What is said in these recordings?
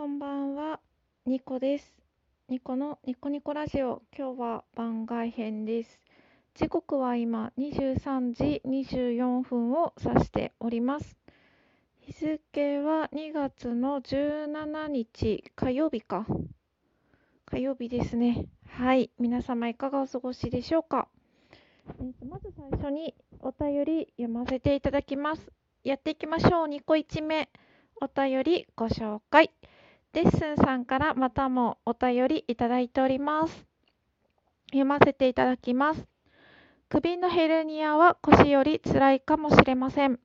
こんばんは、ニコです。ニコのニコニコラジオ、今日は番外編です。時刻は今23時24分を指しております。日付は2月の17日火曜日か。火曜日ですね。はい、皆様いかがお過ごしでしょうか。えーとまず最初にお便り読ませていただきます。やっていきましょう。2個1目。お便りご紹介。デッスンさんからまたもお便りいただいております。読ませていただきます。首のヘルニアは腰より辛いかもしれません。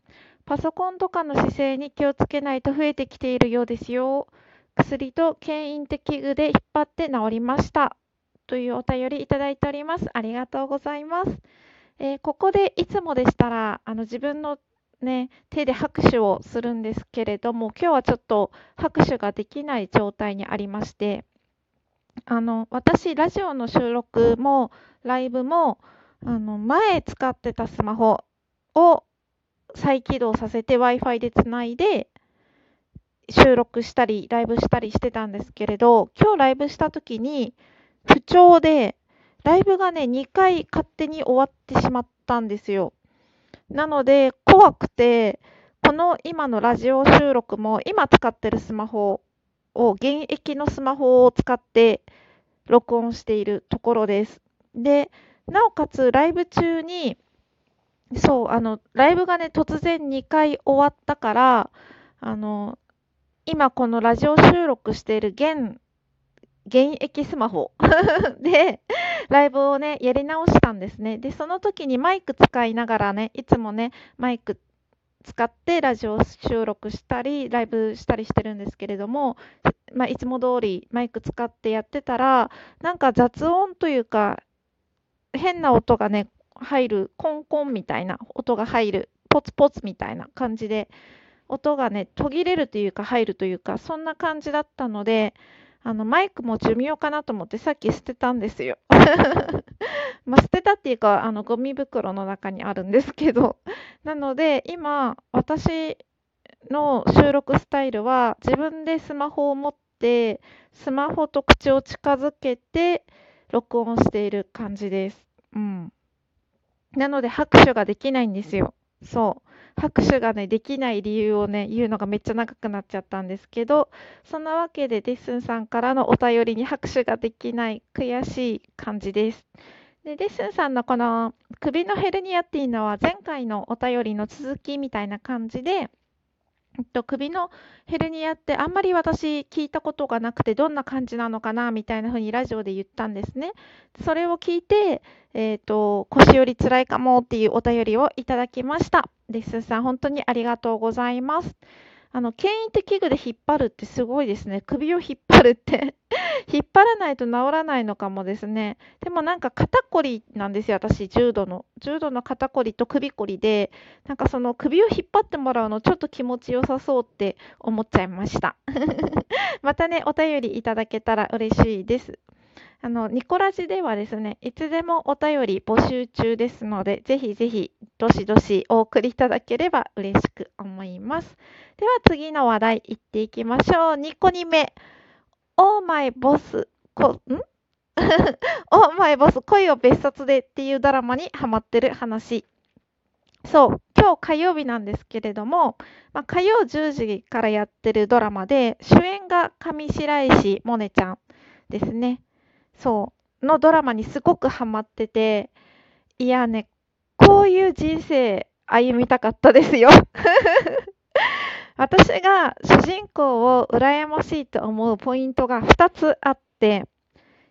パソコンとかの姿勢に気をつけないと増えてきているようですよ。薬と牽引的具で引っ張って治りました。というお便りいただいております。ありがとうございます。えーここでいつもでしたら、あの自分のね、手で拍手をするんですけれども、今日はちょっと拍手ができない状態にありまして、あの、私、ラジオの収録も、ライブも、あの、前使ってたスマホを再起動させて Wi-Fi でつないで、収録したり、ライブしたりしてたんですけれど、今日ライブした時に、不調で、ライブがね、2回勝手に終わってしまったんですよ。なので、怖くて、この今のラジオ収録も、今使ってるスマホを、現役のスマホを使って録音しているところです。で、なおかつライブ中に、そう、あの、ライブがね、突然2回終わったから、あの、今このラジオ収録している現、現役スマホ で、ライブをね、やり直したんですね。で、その時にマイク使いながらね、いつもね、マイク使ってラジオ収録したり、ライブしたりしてるんですけれども、まあ、いつも通りマイク使ってやってたら、なんか雑音というか、変な音がね、入る、コンコンみたいな音が入る、ポツポツみたいな感じで、音がね、途切れるというか入るというか、そんな感じだったので、あの、マイクも寿命かなと思ってさっき捨てたんですよ。まあ、捨てたっていうか、あの、ゴミ袋の中にあるんですけど。なので、今、私の収録スタイルは、自分でスマホを持って、スマホと口を近づけて、録音している感じです。うん。なので、拍手ができないんですよ。そう。拍手がね、できない理由をね、言うのがめっちゃ長くなっちゃったんですけど、そんなわけでデッスンさんからのお便りに拍手ができない悔しい感じです。で、デッスンさんのこの首のヘルニアっていうのは前回のお便りの続きみたいな感じで、と、首のヘルニアってあんまり私聞いたことがなくてどんな感じなのかなみたいな風にラジオで言ったんですね。それを聞いて、えっと、腰より辛いかもっていうお便りをいただきました。レッスンさん本当にありがとうございます。あの、牽引的器具で引っ張るってすごいですね。首を引っ張るって 引っ張らないと治らないのかもですね。でもなんか肩こりなんですよ、私、重度の。重度の肩こりと首こりで、なんかその首を引っ張ってもらうのちょっと気持ちよさそうって思っちゃいました。またね、お便りいただけたら嬉しいです。あの、ニコラジではですね、いつでもお便り募集中ですので、ぜひぜひ、どしどしお送りいただければ嬉しく思います。では次の話題いっていきましょう。2個2目。オーマイボス、こ、ん？オーマイボス、恋を別冊でっていうドラマにハマってる話。そう、今日火曜日なんですけれども、まあ、火曜10時からやってるドラマで、主演が上白石萌音ちゃんですね。そう、のドラマにすごくハマってて、いやね、こういう人生歩みたかったですよ。私が主人公を羨ましいと思うポイントが2つあって、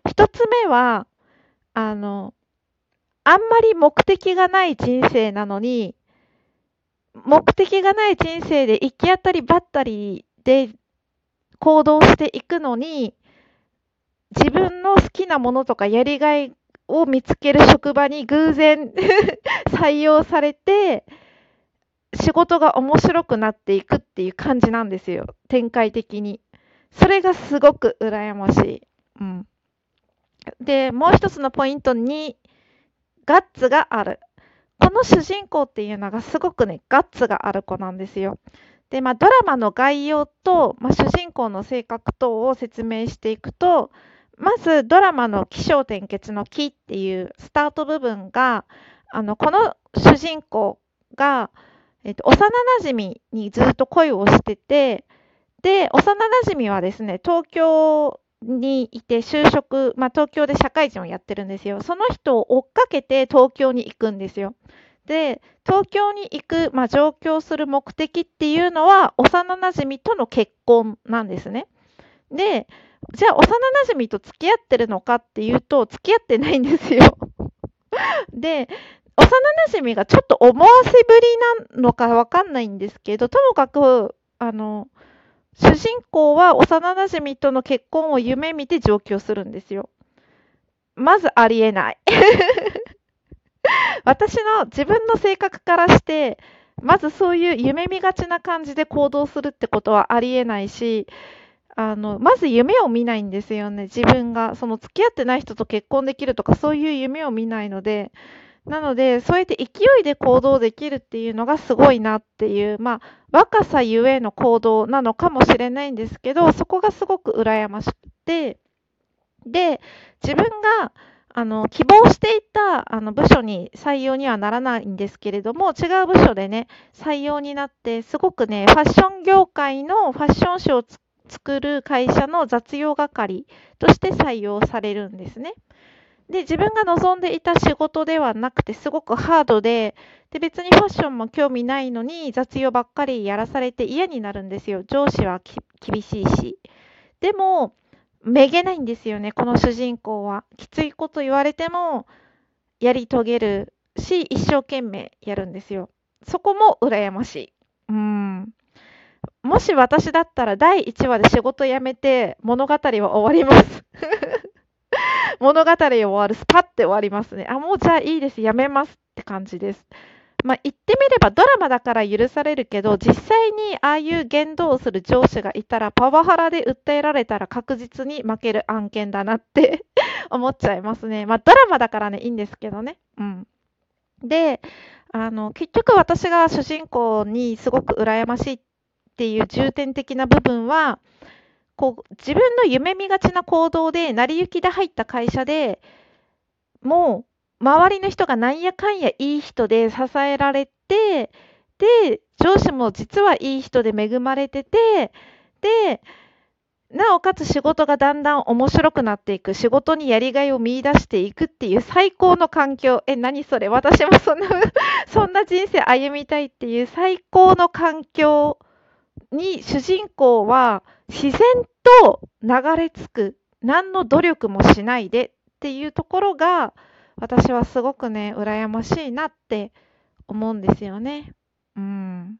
1つ目は、あの、あんまり目的がない人生なのに、目的がない人生で行き当たりばったりで行動していくのに、自分の好きなものとかやりがいを見つける職場に偶然 採用されて、仕事が面白くなっていくっていう感じなんですよ。展開的に。それがすごく羨ましい。うん。で、もう一つのポイント2、ガッツがある。この主人公っていうのがすごくね、ガッツがある子なんですよ。で、まあ、ドラマの概要と、まあ、主人公の性格等を説明していくと、まずドラマの起承転結の木っていうスタート部分が、あの、この主人公が、えっと、幼馴染にずっと恋をしてて、で、幼馴染はですね、東京にいて就職、まあ、東京で社会人をやってるんですよ。その人を追っかけて東京に行くんですよ。で、東京に行く、まあ、上京する目的っていうのは、幼馴染との結婚なんですね。で、じゃあ、幼馴染と付き合ってるのかっていうと、付き合ってないんですよ。で、幼馴染がちょっと思わせぶりなのかわかんないんですけど、ともかく、あの、主人公は幼馴染との結婚を夢見て上京するんですよ。まずありえない。私の自分の性格からして、まずそういう夢見がちな感じで行動するってことはありえないし、あの、まず夢を見ないんですよね、自分が。その付き合ってない人と結婚できるとかそういう夢を見ないので、なので、そうやって勢いで行動できるっていうのがすごいなっていう、まあ、若さゆえの行動なのかもしれないんですけど、そこがすごく羨ましくて、で、自分が、あの、希望していた、あの、部署に採用にはならないんですけれども、違う部署でね、採用になって、すごくね、ファッション業界のファッション誌を作作る会社の雑用係として採用されるんですね。で、自分が望んでいた仕事ではなくて、すごくハードで、で、別にファッションも興味ないのに、雑用ばっかりやらされて嫌になるんですよ。上司は厳しいし。でも、めげないんですよね、この主人公は。きついこと言われても、やり遂げるし、一生懸命やるんですよ。そこも羨ましい。うん。もし私だったら第1話で仕事辞めて物語は終わります 物語終わる、スパッて終わりますね。あ、もうじゃあいいです。やめますって感じです。まあ、言ってみればドラマだから許されるけど、実際にああいう言動をする上司がいたら、パワハラで訴えられたら確実に負ける案件だなって 思っちゃいますね。まあ、ドラマだからね、いいんですけどね。うん。で、あの、結局私が主人公にすごく羨ましいってていう重点的な部分は、こう、自分の夢見がちな行動で、成り行きで入った会社で、もう、周りの人がなんやかんやいい人で支えられて、で、上司も実はいい人で恵まれてて、で、なおかつ仕事がだんだん面白くなっていく、仕事にやりがいを見出していくっていう最高の環境。え、何それ？私もそんな そんな人生歩みたいっていう最高の環境に主人公は自然と流れ着く、何の努力もしないでっていうところが、私はすごくね、羨ましいなって思うんですよね。うん。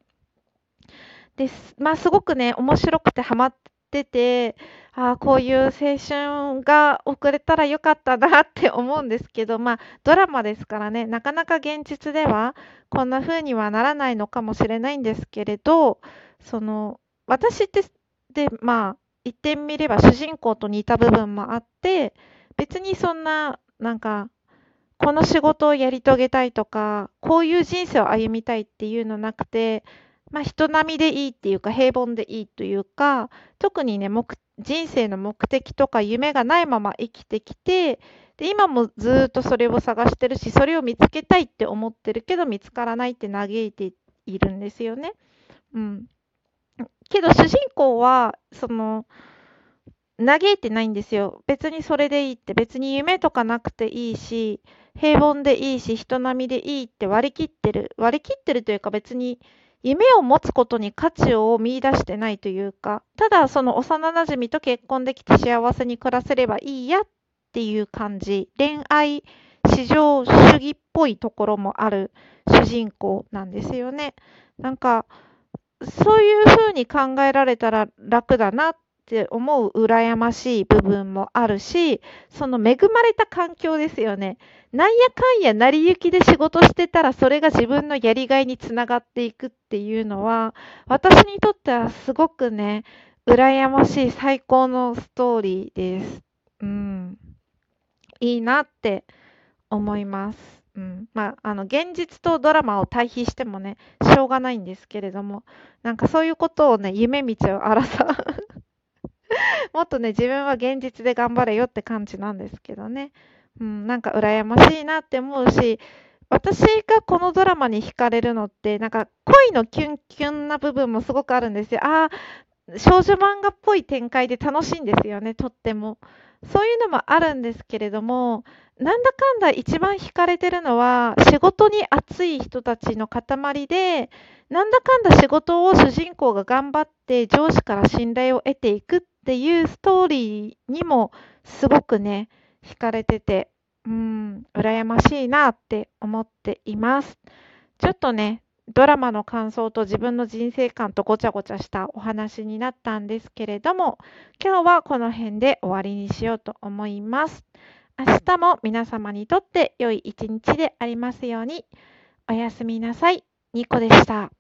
です。まあ、すごくね、面白くてハマってて、ああ、こういう青春が送れたらよかったなって思うんですけど、まあ、ドラマですからね、なかなか現実ではこんな風にはならないのかもしれないんですけれど、その、私ってで、まあ、言ってみれば主人公と似た部分もあって、別にそんな、なんか、この仕事をやり遂げたいとか、こういう人生を歩みたいっていうのなくて、まあ、人並みでいいっていうか、平凡でいいというか、特にね、目人生の目的とか夢がないまま生きてきて、で今もずっとそれを探してるし、それを見つけたいって思ってるけど、見つからないって嘆いているんですよね。うん。けど主人公は、その、嘆いてないんですよ。別にそれでいいって、別に夢とかなくていいし、平凡でいいし、人並みでいいって割り切ってる。割り切ってるというか別に夢を持つことに価値を見出してないというか、ただその幼馴染と結婚できて幸せに暮らせればいいやっていう感じ。恋愛至上主義っぽいところもある主人公なんですよね。なんか、そういうふうに考えられたら楽だなって思う羨ましい部分もあるし、その恵まれた環境ですよね。なんやかんや成り行きで仕事してたらそれが自分のやりがいにつながっていくっていうのは、私にとってはすごくね、羨ましい最高のストーリーです。うん。いいなって思います。うん。まあ、あの、現実とドラマを対比してもね、しょうがないんですけれども、なんかそういうことをね、夢見ちゃう荒さ。もっとね、自分は現実で頑張れよって感じなんですけどね。うん、なんか羨ましいなって思うし、私がこのドラマに惹かれるのって、なんか恋のキュンキュンな部分もすごくあるんですよ。ああ、少女漫画っぽい展開で楽しいんですよね、とっても。そういうのもあるんですけれども、なんだかんだ一番惹かれてるのは、仕事に熱い人たちの塊で、なんだかんだ仕事を主人公が頑張って上司から信頼を得ていくっていうストーリーにもすごくね、惹かれてて、うん、羨ましいなって思っています。ちょっとね、ドラマの感想と自分の人生観とごちゃごちゃしたお話になったんですけれども、今日はこの辺で終わりにしようと思います。明日も皆様にとって良い一日でありますように。おやすみなさい。ニコでした。